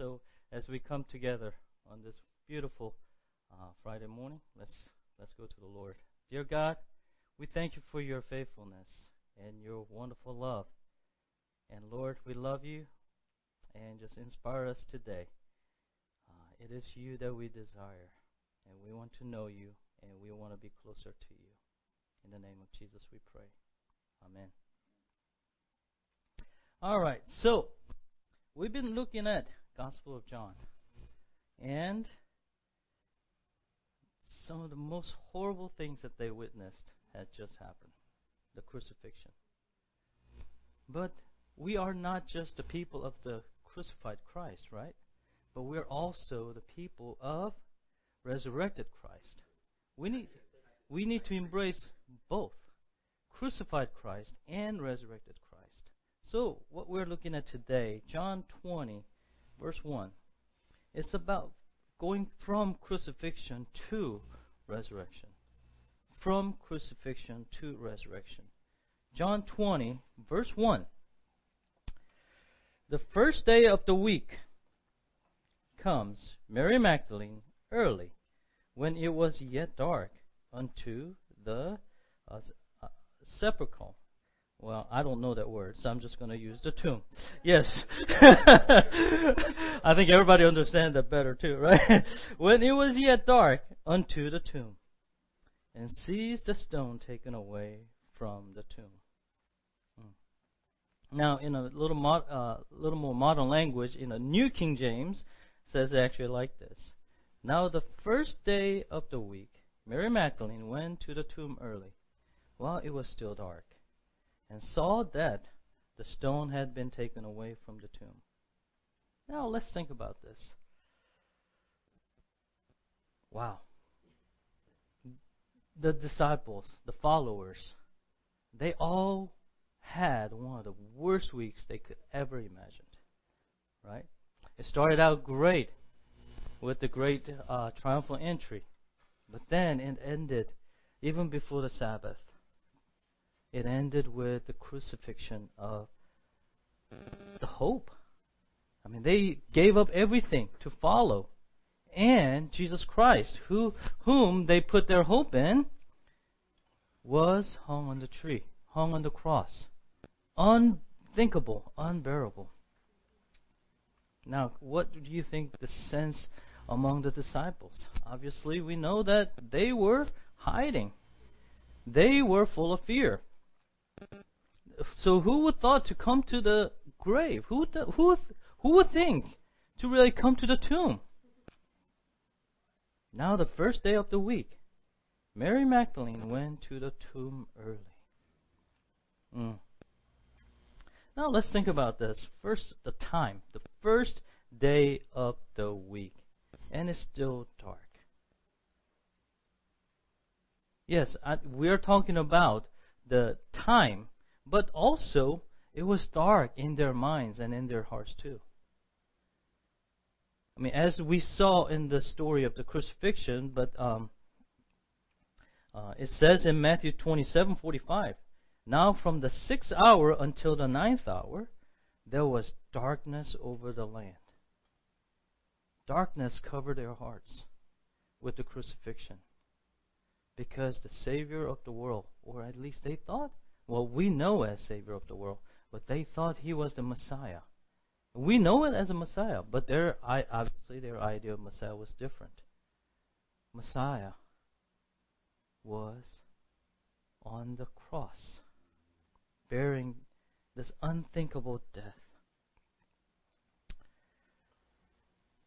So as we come together on this beautiful uh, Friday morning, let's let's go to the Lord. Dear God, we thank you for your faithfulness and your wonderful love. And Lord, we love you and just inspire us today. Uh, it is you that we desire, and we want to know you, and we want to be closer to you. In the name of Jesus, we pray. Amen. All right, so we've been looking at Gospel of John, and some of the most horrible things that they witnessed had just happened the crucifixion. But we are not just the people of the crucified Christ, right? But we're also the people of resurrected Christ. We need, we need to embrace both crucified Christ and resurrected Christ. So, what we're looking at today, John 20, verse 1, it's about going from crucifixion to resurrection. From crucifixion to resurrection. John 20, verse 1. The first day of the week comes Mary Magdalene early, when it was yet dark, unto the uh, uh, sepulchre. Well, I don't know that word, so I'm just going to use the tomb. Yes. I think everybody understands that better too, right? when it was yet dark, unto the tomb, and sees the stone taken away from the tomb. Hmm. Now, in a little uh, little more modern language, in a New King James, says actually like this: Now the first day of the week, Mary Magdalene went to the tomb early, while it was still dark and saw that the stone had been taken away from the tomb. Now let's think about this. Wow. The disciples, the followers, they all had one of the worst weeks they could ever imagine. Right? It started out great with the great uh, triumphal entry, but then it ended even before the Sabbath it ended with the crucifixion of the hope. I mean, they gave up everything to follow. And Jesus Christ, who, whom they put their hope in, was hung on the tree, hung on the cross. Unthinkable, unbearable. Now, what do you think the sense among the disciples? Obviously, we know that they were hiding. They were full of fear so who would thought to come to the grave? Who would, who, who would think to really come to the tomb? Now, the first day of the week, Mary Magdalene went to the tomb early. Mm. Now, let's think about this. First, the time. The first day of the week. And it's still dark. Yes, I, we are talking about the time, but also it was dark in their minds and in their hearts too. I mean, as we saw in the story of the crucifixion, but um, uh, it says in Matthew 27:45, now from the sixth hour until the ninth hour, there was darkness over the land. Darkness covered their hearts with the crucifixion because the Savior of the world, or at least they thought, well, we know as Savior of the world, but they thought he was the Messiah. We know it as a Messiah, but their obviously their idea of Messiah was different. Messiah was on the cross, bearing this unthinkable death.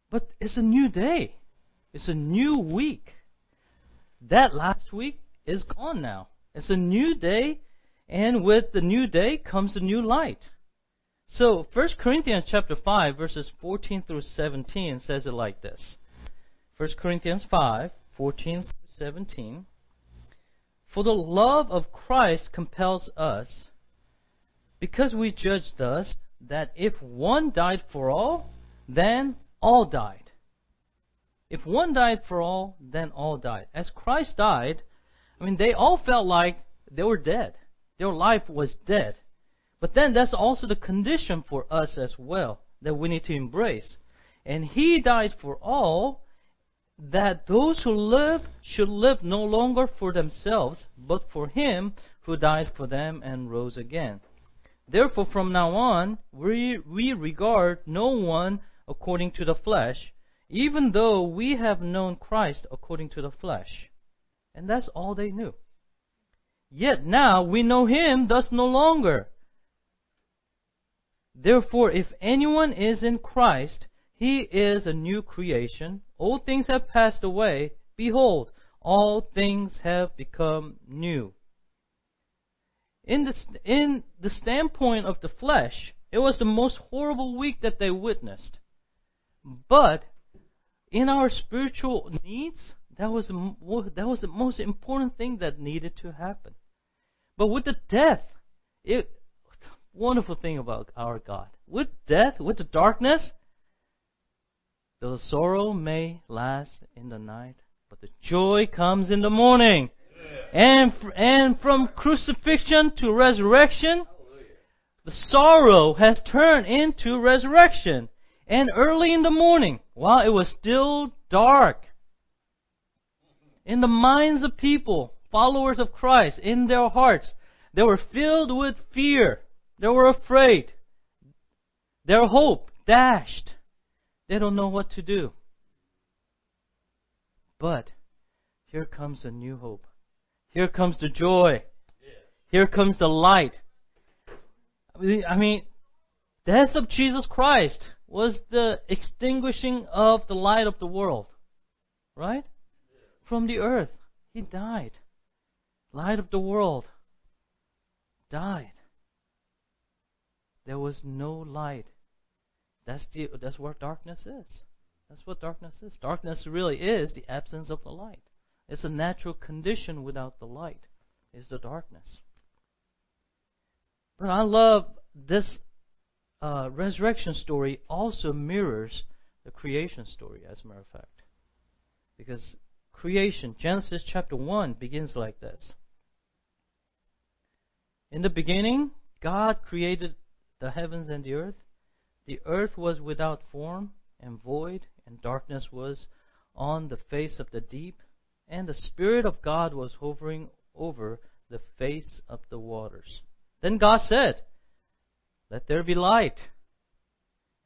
But it's a new day. It's a new week. That last week is gone now. It's a new day, and with the new day comes a new light. So 1 Corinthians chapter 5 verses 14 through 17 says it like this. 1 Corinthians 5, 14 through 17. For the love of Christ compels us, because we judge thus, that if one died for all, then all died. If one died for all, then all died. As Christ died, I mean, they all felt like they were dead. Their life was dead. But then that's also the condition for us as well that we need to embrace. And he died for all, that those who live should live no longer for themselves, but for him who died for them and rose again. Therefore, from now on, we, we regard no one according to the flesh, even though we have known Christ according to the flesh. And that's all they knew. Yet now we know him thus no longer. Therefore, if anyone is in Christ, he is a new creation. Old things have passed away. Behold, all things have become new. In the, in the standpoint of the flesh, it was the most horrible week that they witnessed. But in our spiritual needs, that was, that was the most important thing that needed to happen. But with the death, it, wonderful thing about our God. With death, with the darkness, the sorrow may last in the night, but the joy comes in the morning. And, and from crucifixion to resurrection, the sorrow has turned into resurrection. And early in the morning, while it was still dark, in the minds of people, followers of Christ, in their hearts, they were filled with fear. They were afraid. Their hope dashed. They don't know what to do. But here comes a new hope. Here comes the joy. Here comes the light. I mean, death of Jesus Christ was the extinguishing of the light of the world. Right? From the earth. He died. Light of the world died. There was no light. That's the that's what darkness is. That's what darkness is. Darkness really is the absence of the light. It's a natural condition without the light. Is the darkness. But I love this uh, resurrection story also mirrors the creation story, as a matter of fact. Because creation, Genesis chapter 1, begins like this In the beginning, God created the heavens and the earth. The earth was without form and void, and darkness was on the face of the deep, and the Spirit of God was hovering over the face of the waters. Then God said, Let there be light.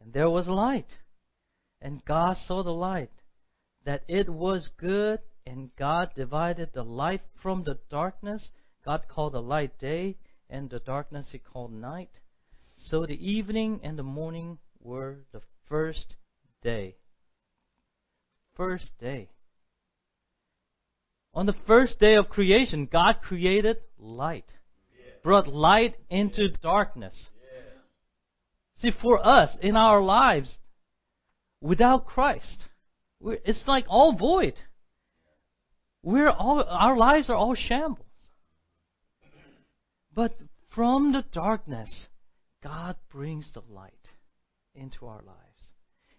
And there was light. And God saw the light, that it was good, and God divided the light from the darkness. God called the light day, and the darkness he called night. So the evening and the morning were the first day. First day. On the first day of creation, God created light, brought light into darkness. See, for us in our lives, without Christ, it's like all void. We're all, our lives are all shambles. But from the darkness, God brings the light into our lives.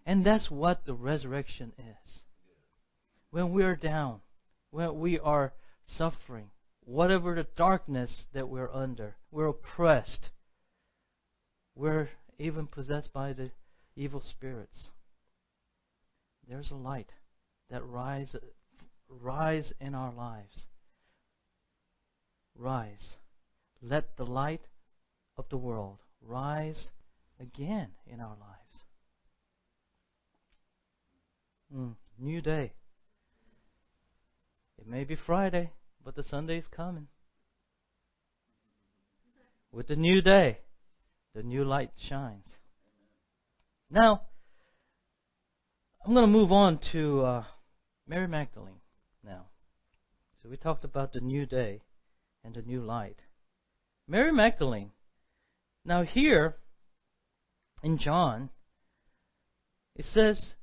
And that's what the resurrection is. When we are down, when we are suffering, whatever the darkness that we're under, we're oppressed, we're even possessed by the evil spirits. There's a light that rise, rise in our lives. Rise. Let the light of the world rise again in our lives. Mm, new day. It may be Friday, but the Sunday's coming. With the new day, the new light shines. Now, I'm going to move on to uh, Mary Magdalene now. So we talked about the new day and the new light. Mary Magdalene now, here in John, it says,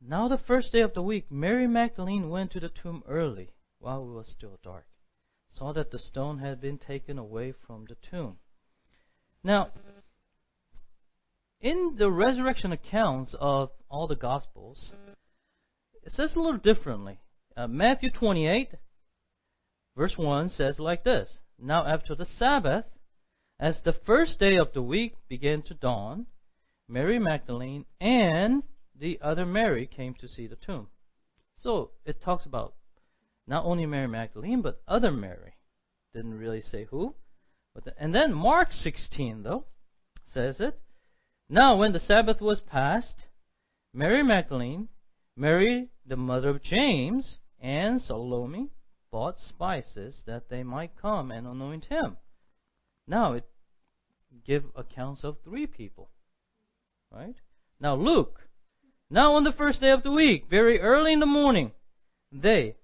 Now the first day of the week, Mary Magdalene went to the tomb early, while it was still dark, saw that the stone had been taken away from the tomb. Now, in the resurrection accounts of all the Gospels, it says a little differently. Uh, Matthew 28, verse 1 says like this Now after the Sabbath, as the first day of the week began to dawn, Mary Magdalene and the other Mary came to see the tomb. So it talks about not only Mary Magdalene, but other Mary. Didn't really say who. But the, and then Mark 16, though, says it. Now, when the Sabbath was past, Mary Magdalene, Mary, the mother of James, and Salome bought spices that they might come and anoint him. Now it give accounts of three people. Right? Now Luke. Now on the first day of the week, very early in the morning, they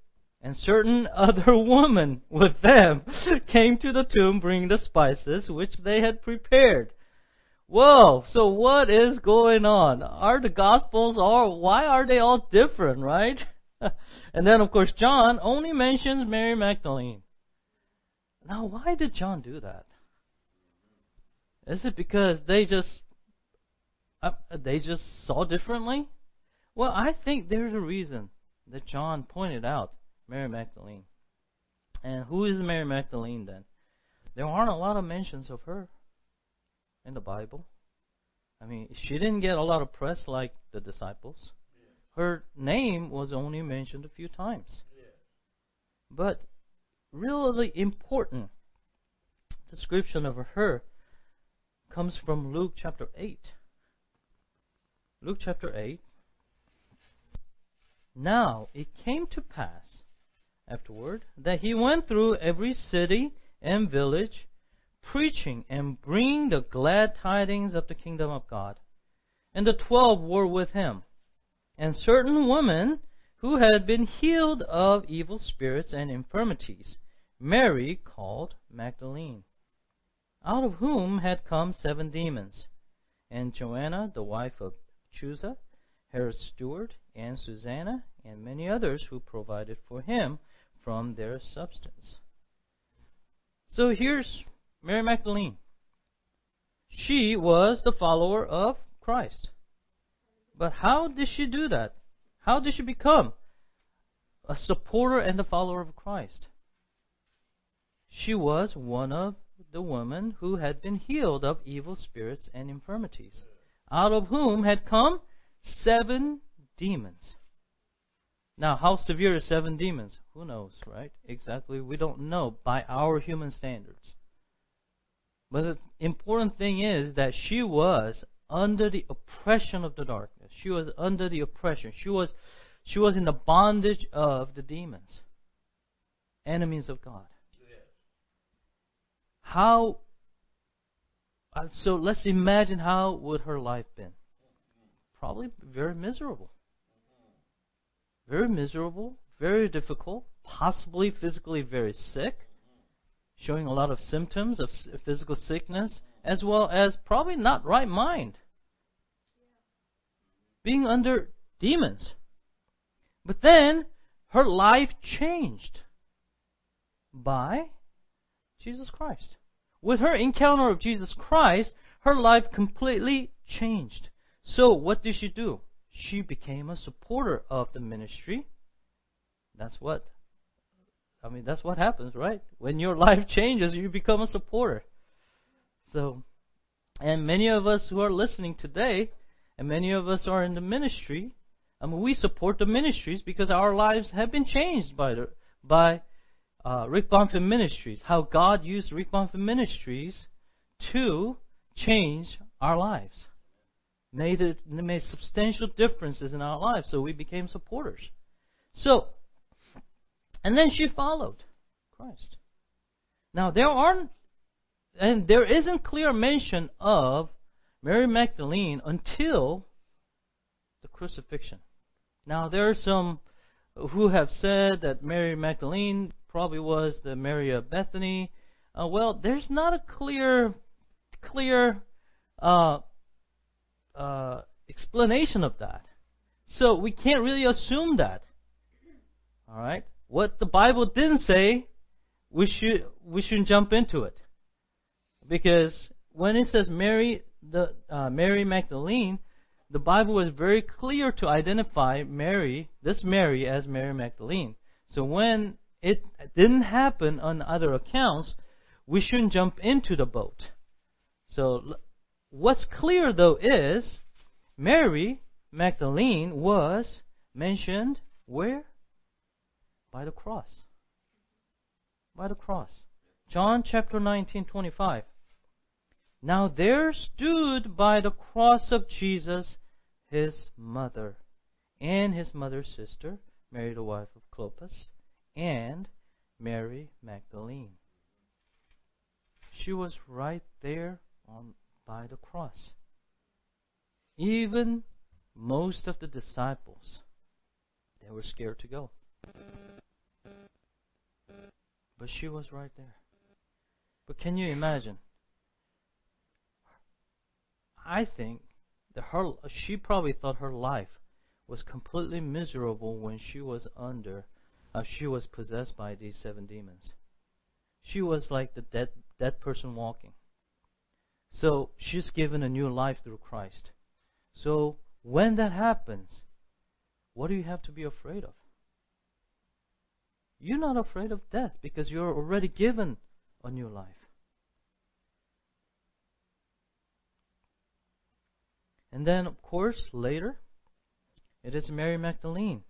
and certain other women with them came to the tomb bringing the spices which they had prepared. Whoa, so what is going on? Are the gospels all, why are they all different, right? and then of course John only mentions Mary Magdalene. Now why did John do that? Is it because they just uh, they just saw differently? Well, I think there's a reason that John pointed out Mary Magdalene. And who is Mary Magdalene then? There aren't a lot of mentions of her in the Bible. I mean, she didn't get a lot of press like the disciples. Her name was only mentioned a few times. But really important description of her comes from Luke chapter 8. Luke chapter 8. Now it came to pass afterward that he went through every city and village, preaching and bringing the glad tidings of the kingdom of God. And the twelve were with him, and certain women who had been healed of evil spirits and infirmities, Mary called Magdalene, out of whom had come seven demons, and Joanna, the wife of Chuza, Herod's steward, and Susanna, and many others who provided for him from their substance. So here's Mary Magdalene. She was the follower of Christ. But how did she do that? How did she become a supporter and a follower of Christ? She was one of the women who had been healed of evil spirits and infirmities, out of whom had come seven demons. Now, how severe are seven demons? Who knows, right? Exactly. We don't know by our human standards. But the important thing is that she was under the oppression of the darkness. She was under the oppression. She was, she was in the bondage of the demons, enemies of God. How? Uh, so let's imagine how would her life been. Probably very miserable very miserable, very difficult, possibly physically very sick, showing a lot of symptoms of physical sickness, as well as probably not right mind, being under demons. But then her life changed by Jesus Christ. With her encounter of Jesus Christ, her life completely changed. So, what did she do? she became a supporter of the ministry. That's what I mean, that's what happens, right? When your life changes, you become a supporter. So, and many of us who are listening today, and many of us are in the ministry, I mean, we support the ministries because our lives have been changed by the, by uh, Rick Bonfim Ministries. How God used Rick Bonfim Ministries to change our lives made it made substantial differences in our lives. So we became supporters. So, and then she followed Christ. Now there aren't, and there isn't clear mention of Mary Magdalene until the crucifixion. Now there are some who have said that Mary Magdalene probably was the Mary of Bethany. Uh, well, there's not a clear, clear uh, uh, explanation of that. So we can't really assume that. All right? What the Bible didn't say, we should we shouldn't jump into it. Because when it says Mary the uh, Mary Magdalene, the Bible was very clear to identify Mary, this Mary as Mary Magdalene. So when it didn't happen on other accounts, we shouldn't jump into the boat. So What's clear though is Mary Magdalene was mentioned where? By the cross. By the cross. John chapter 19, 25. Now there stood by the cross of Jesus his mother and his mother's sister, Mary the wife of Clopas, and Mary Magdalene. She was right there on by the cross. Even most of the disciples, they were scared to go. But she was right there. But can you imagine? I think that her she probably thought her life was completely miserable when she was under uh, she was possessed by these seven demons. She was like the dead dead person walking. So she's given a new life through Christ. So when that happens, what do you have to be afraid of? You're not afraid of death because you're already given a new life. And then, of course, later, it is Mary Magdalene.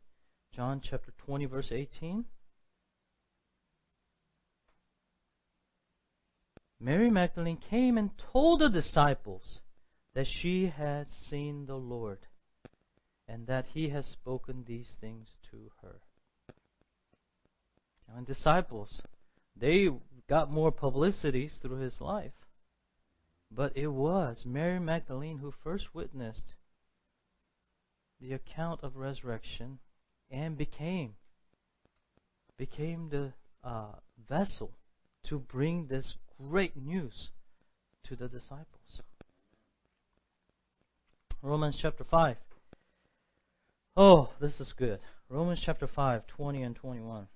John chapter 20, verse 18. Mary Magdalene came and told the disciples that she had seen the Lord and that he has spoken these things to her. And disciples, they got more publicities through his life. But it was Mary Magdalene who first witnessed the account of resurrection and became became the uh, vessel to bring this great news to the disciples. Romans chapter 5. Oh, this is good. Romans chapter 5, 20 and 21.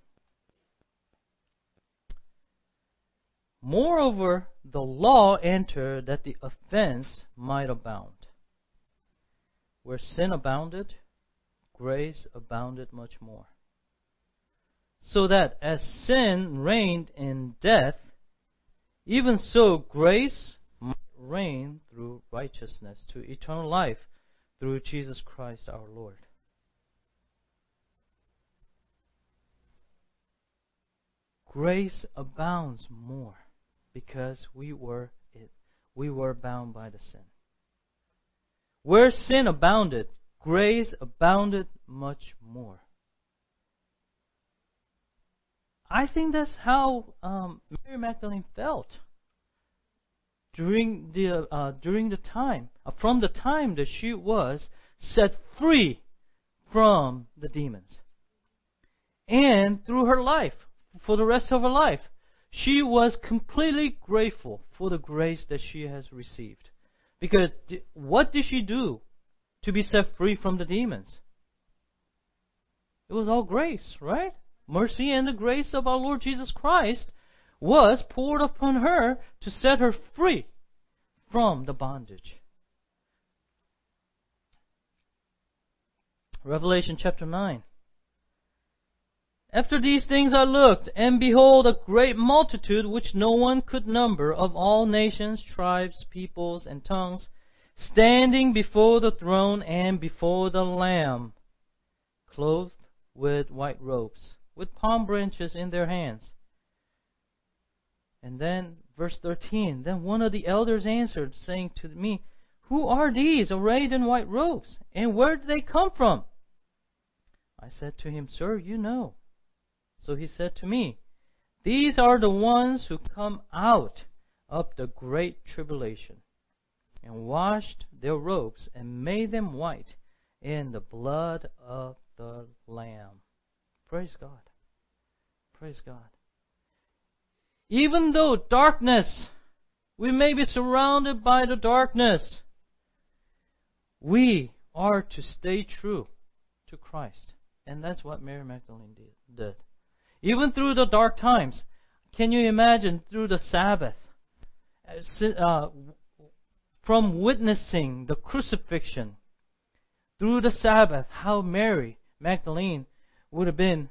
Moreover, the law entered that the offense might abound. Where sin abounded, grace abounded much more. So that as sin reigned in death, even so grace might reign through righteousness to eternal life through Jesus Christ our Lord. Grace abounds more because we were it, we were bound by the sin. Where sin abounded, grace abounded much more. I think that's how um, Mary Magdalene felt during the uh, during the time uh, from the time that she was set free from the demons, and through her life for the rest of her life, she was completely grateful for the grace that she has received. Because what did she do to be set free from the demons? It was all grace, right? mercy and the grace of our Lord Jesus Christ was poured upon her to set her free from the bondage. Revelation chapter 9. After these things I looked, and behold, a great multitude which no one could number of all nations, tribes, peoples, and tongues, standing before the throne and before the Lamb, clothed with white robes with palm branches in their hands. And then, verse 13, then one of the elders answered, saying to me, Who are these arrayed in white robes, and where do they come from? I said to him, Sir, you know. So he said to me, These are the ones who come out of the great tribulation, and washed their robes, and made them white in the blood of the Lamb. Praise God. Praise God. Even though darkness, we may be surrounded by the darkness, we are to stay true to Christ. And that's what Mary Magdalene did. Even through the dark times, can you imagine through the Sabbath, uh, from witnessing the crucifixion, through the Sabbath, how Mary Magdalene would have been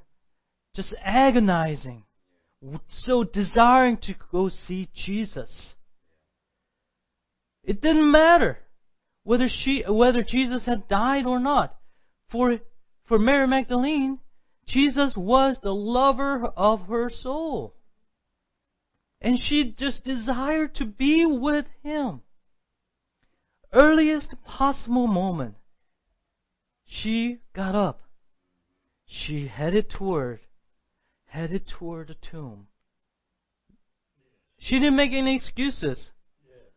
just agonizing, so desiring to go see Jesus. It didn't matter whether she whether Jesus had died or not. For for Mary Magdalene, Jesus was the lover of her soul. And she just desired to be with him. Earliest possible moment, she got up. She headed toward headed toward the tomb. She didn't make any excuses.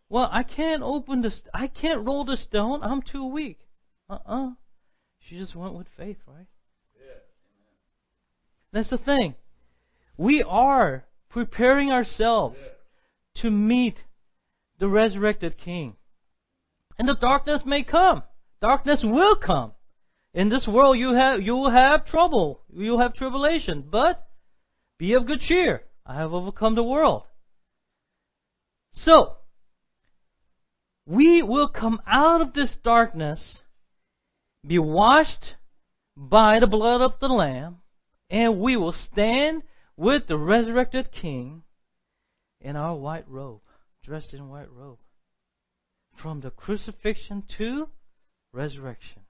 Well, I can't open this. I can't roll the stone. I'm too weak. Uh-uh. She just went with faith, right? That's the thing. We are preparing ourselves to meet the resurrected King. And the darkness may come. Darkness will come. In this world you have you will have trouble. You will have tribulation. But be of good cheer. I have overcome the world. So we will come out of this darkness, be washed by the blood of the Lamb, and we will stand with the resurrected King in our white robe, dressed in white robe. From the crucifixion to resurrection.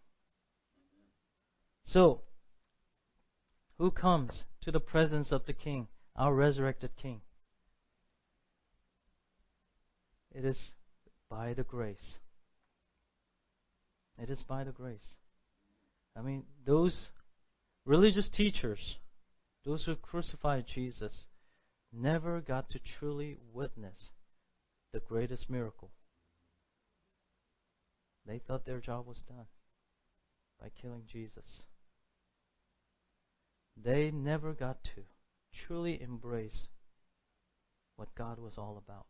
So, who comes to the presence of the King, our resurrected King? It is by the grace. It is by the grace. I mean, those religious teachers, those who crucified Jesus, never got to truly witness the greatest miracle. They thought their job was done by killing Jesus. They never got to truly embrace what God was all about.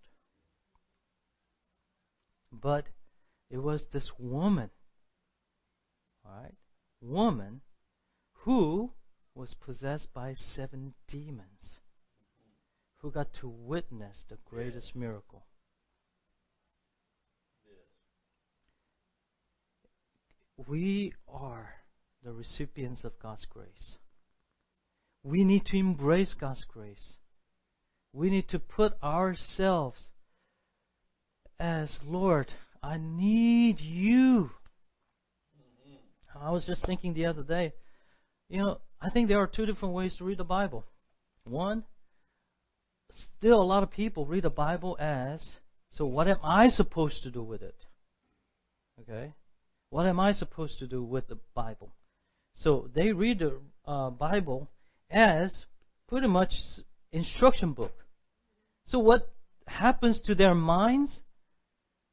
But it was this woman, all right, woman who was possessed by seven demons, who got to witness the greatest miracle. We are the recipients of God's grace. We need to embrace God's grace. We need to put ourselves as Lord, I need you. Mm-hmm. I was just thinking the other day, you know, I think there are two different ways to read the Bible. One, still a lot of people read the Bible as, so what am I supposed to do with it? Okay? What am I supposed to do with the Bible? So they read the uh, Bible as pretty much instruction book. So what happens to their minds?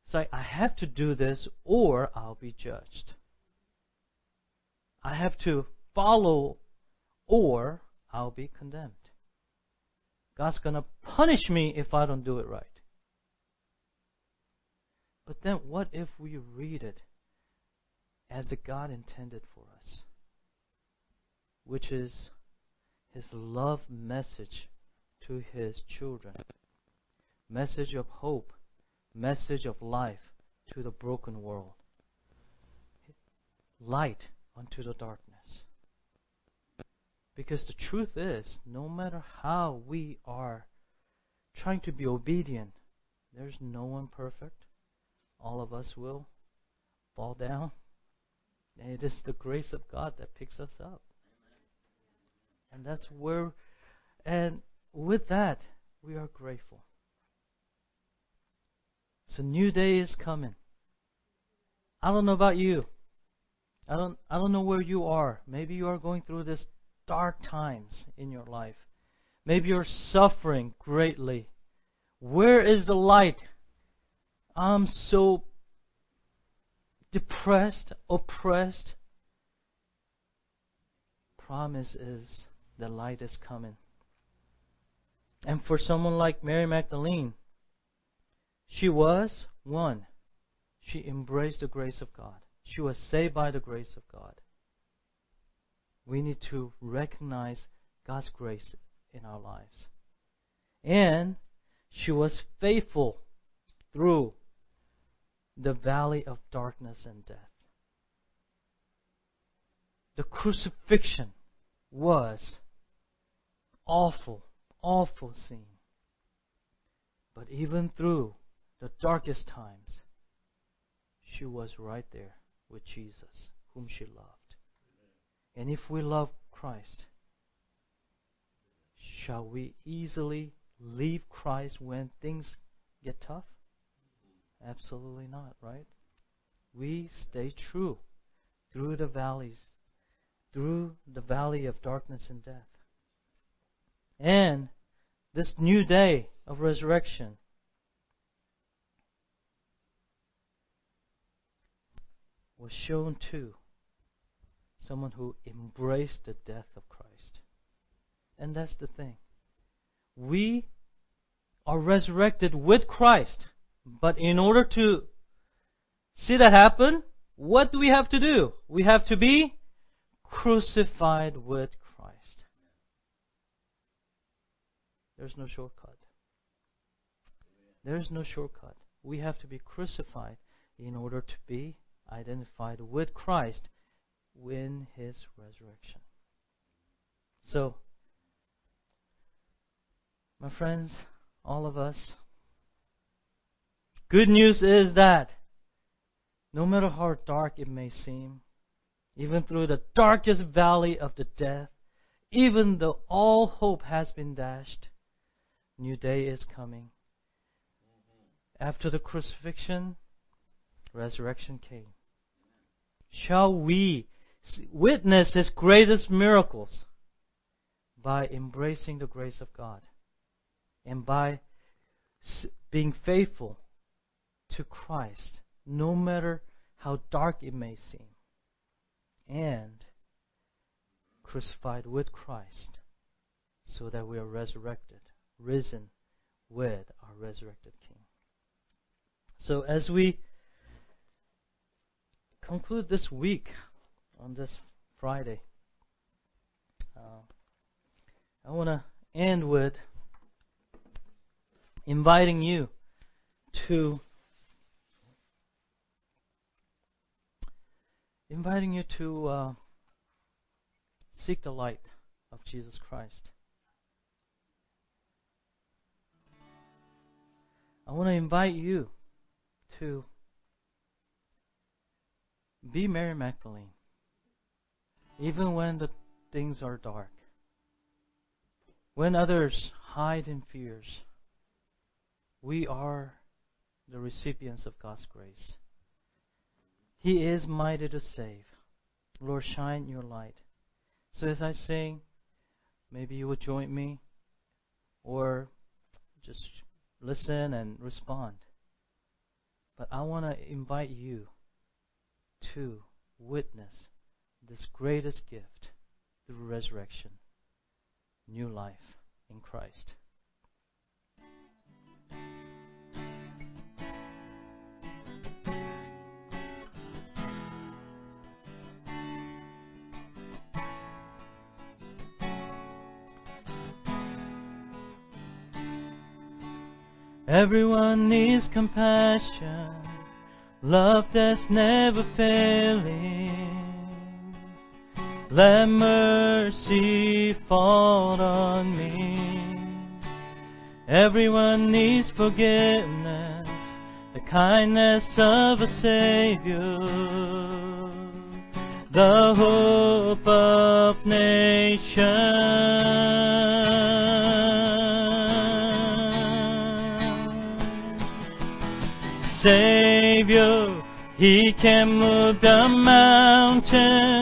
It's like I have to do this or I'll be judged. I have to follow or I'll be condemned. God's going to punish me if I don't do it right. But then what if we read it as the God intended for us? Which is his love message to his children. Message of hope, message of life to the broken world. Light unto the darkness. Because the truth is, no matter how we are trying to be obedient, there's no one perfect. All of us will fall down. And it is the grace of God that picks us up. And that's where, and with that, we are grateful. So, new day is coming. I don't know about you. I don't I don't know where you are. Maybe you are going through this dark times in your life. Maybe you're suffering greatly. Where is the light? I'm so depressed, oppressed. Promise is the light is coming. And for someone like Mary Magdalene, she was one. She embraced the grace of God. She was saved by the grace of God. We need to recognize God's grace in our lives. And she was faithful through the valley of darkness and death. The crucifixion was awful, awful scene. But even through the darkest times, she was right there with Jesus, whom she loved. And if we love Christ, shall we easily leave Christ when things get tough? Absolutely not, right? We stay true through the valleys, through the valley of darkness and death. And this new day of resurrection was shown to someone who embraced the death of Christ. And that's the thing. We are resurrected with Christ. But in order to see that happen, what do we have to do? We have to be crucified with Christ. There's no shortcut. There's no shortcut. We have to be crucified in order to be identified with Christ in his resurrection. So, my friends, all of us, good news is that no matter how dark it may seem, even through the darkest valley of the death, even though all hope has been dashed, new day is coming. After the crucifixion, resurrection came shall we witness His greatest miracles by embracing the grace of God and by being faithful to Christ, no matter how dark it may seem, and crucified with Christ so that we are resurrected, risen with our resurrected King. So as we conclude this week on this Friday, uh, I want to end with inviting you to inviting you to uh, seek the light of Jesus Christ. I want to invite you to be Mary Magdalene. Even when the things are dark. When others hide in fears, we are the recipients of God's grace. He is mighty to save. Lord, shine your light. So as I sing, maybe you would join me or just listen and respond. But I want to invite you to witness this greatest gift through resurrection new life in Christ. Everyone needs compassion love that's never failing. Let mercy fall on me. Everyone needs forgiveness, the kindness of a Savior, the hope of nations. Savior. He can move the mountains.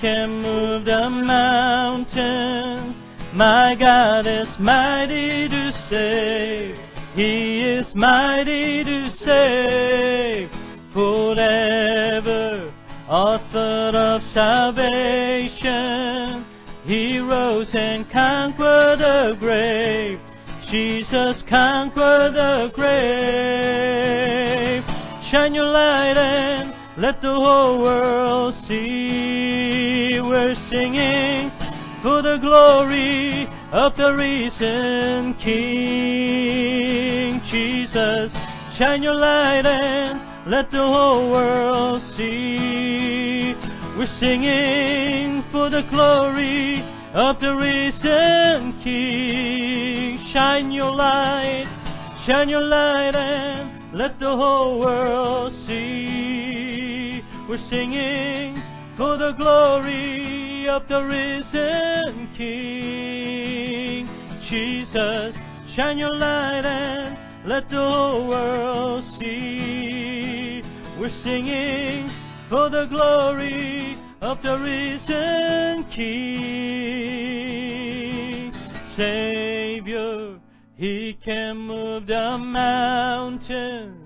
Can move the mountains. My God is mighty to save. He is mighty to save. Forever, author of salvation. He rose and conquered the grave. Jesus conquered the grave. Shine your light and let the whole world see. We're singing for the glory of the risen King. Jesus, shine your light and let the whole world see. We're singing for the glory of the risen King. Shine your light, shine your light, and let the whole world see. We're singing for the glory of the risen King. Jesus, shine your light and let the whole world see. We're singing for the glory of the risen King. Savior, He can move the mountains.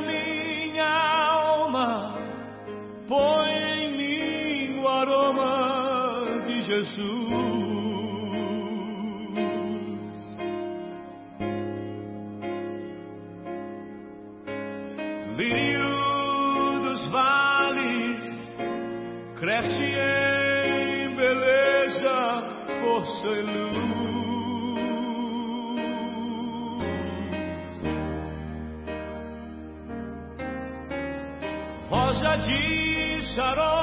Minha alma, põe em mim o aroma de Jesus. Lírio dos vales, cresce em beleza, força e luz. Sharon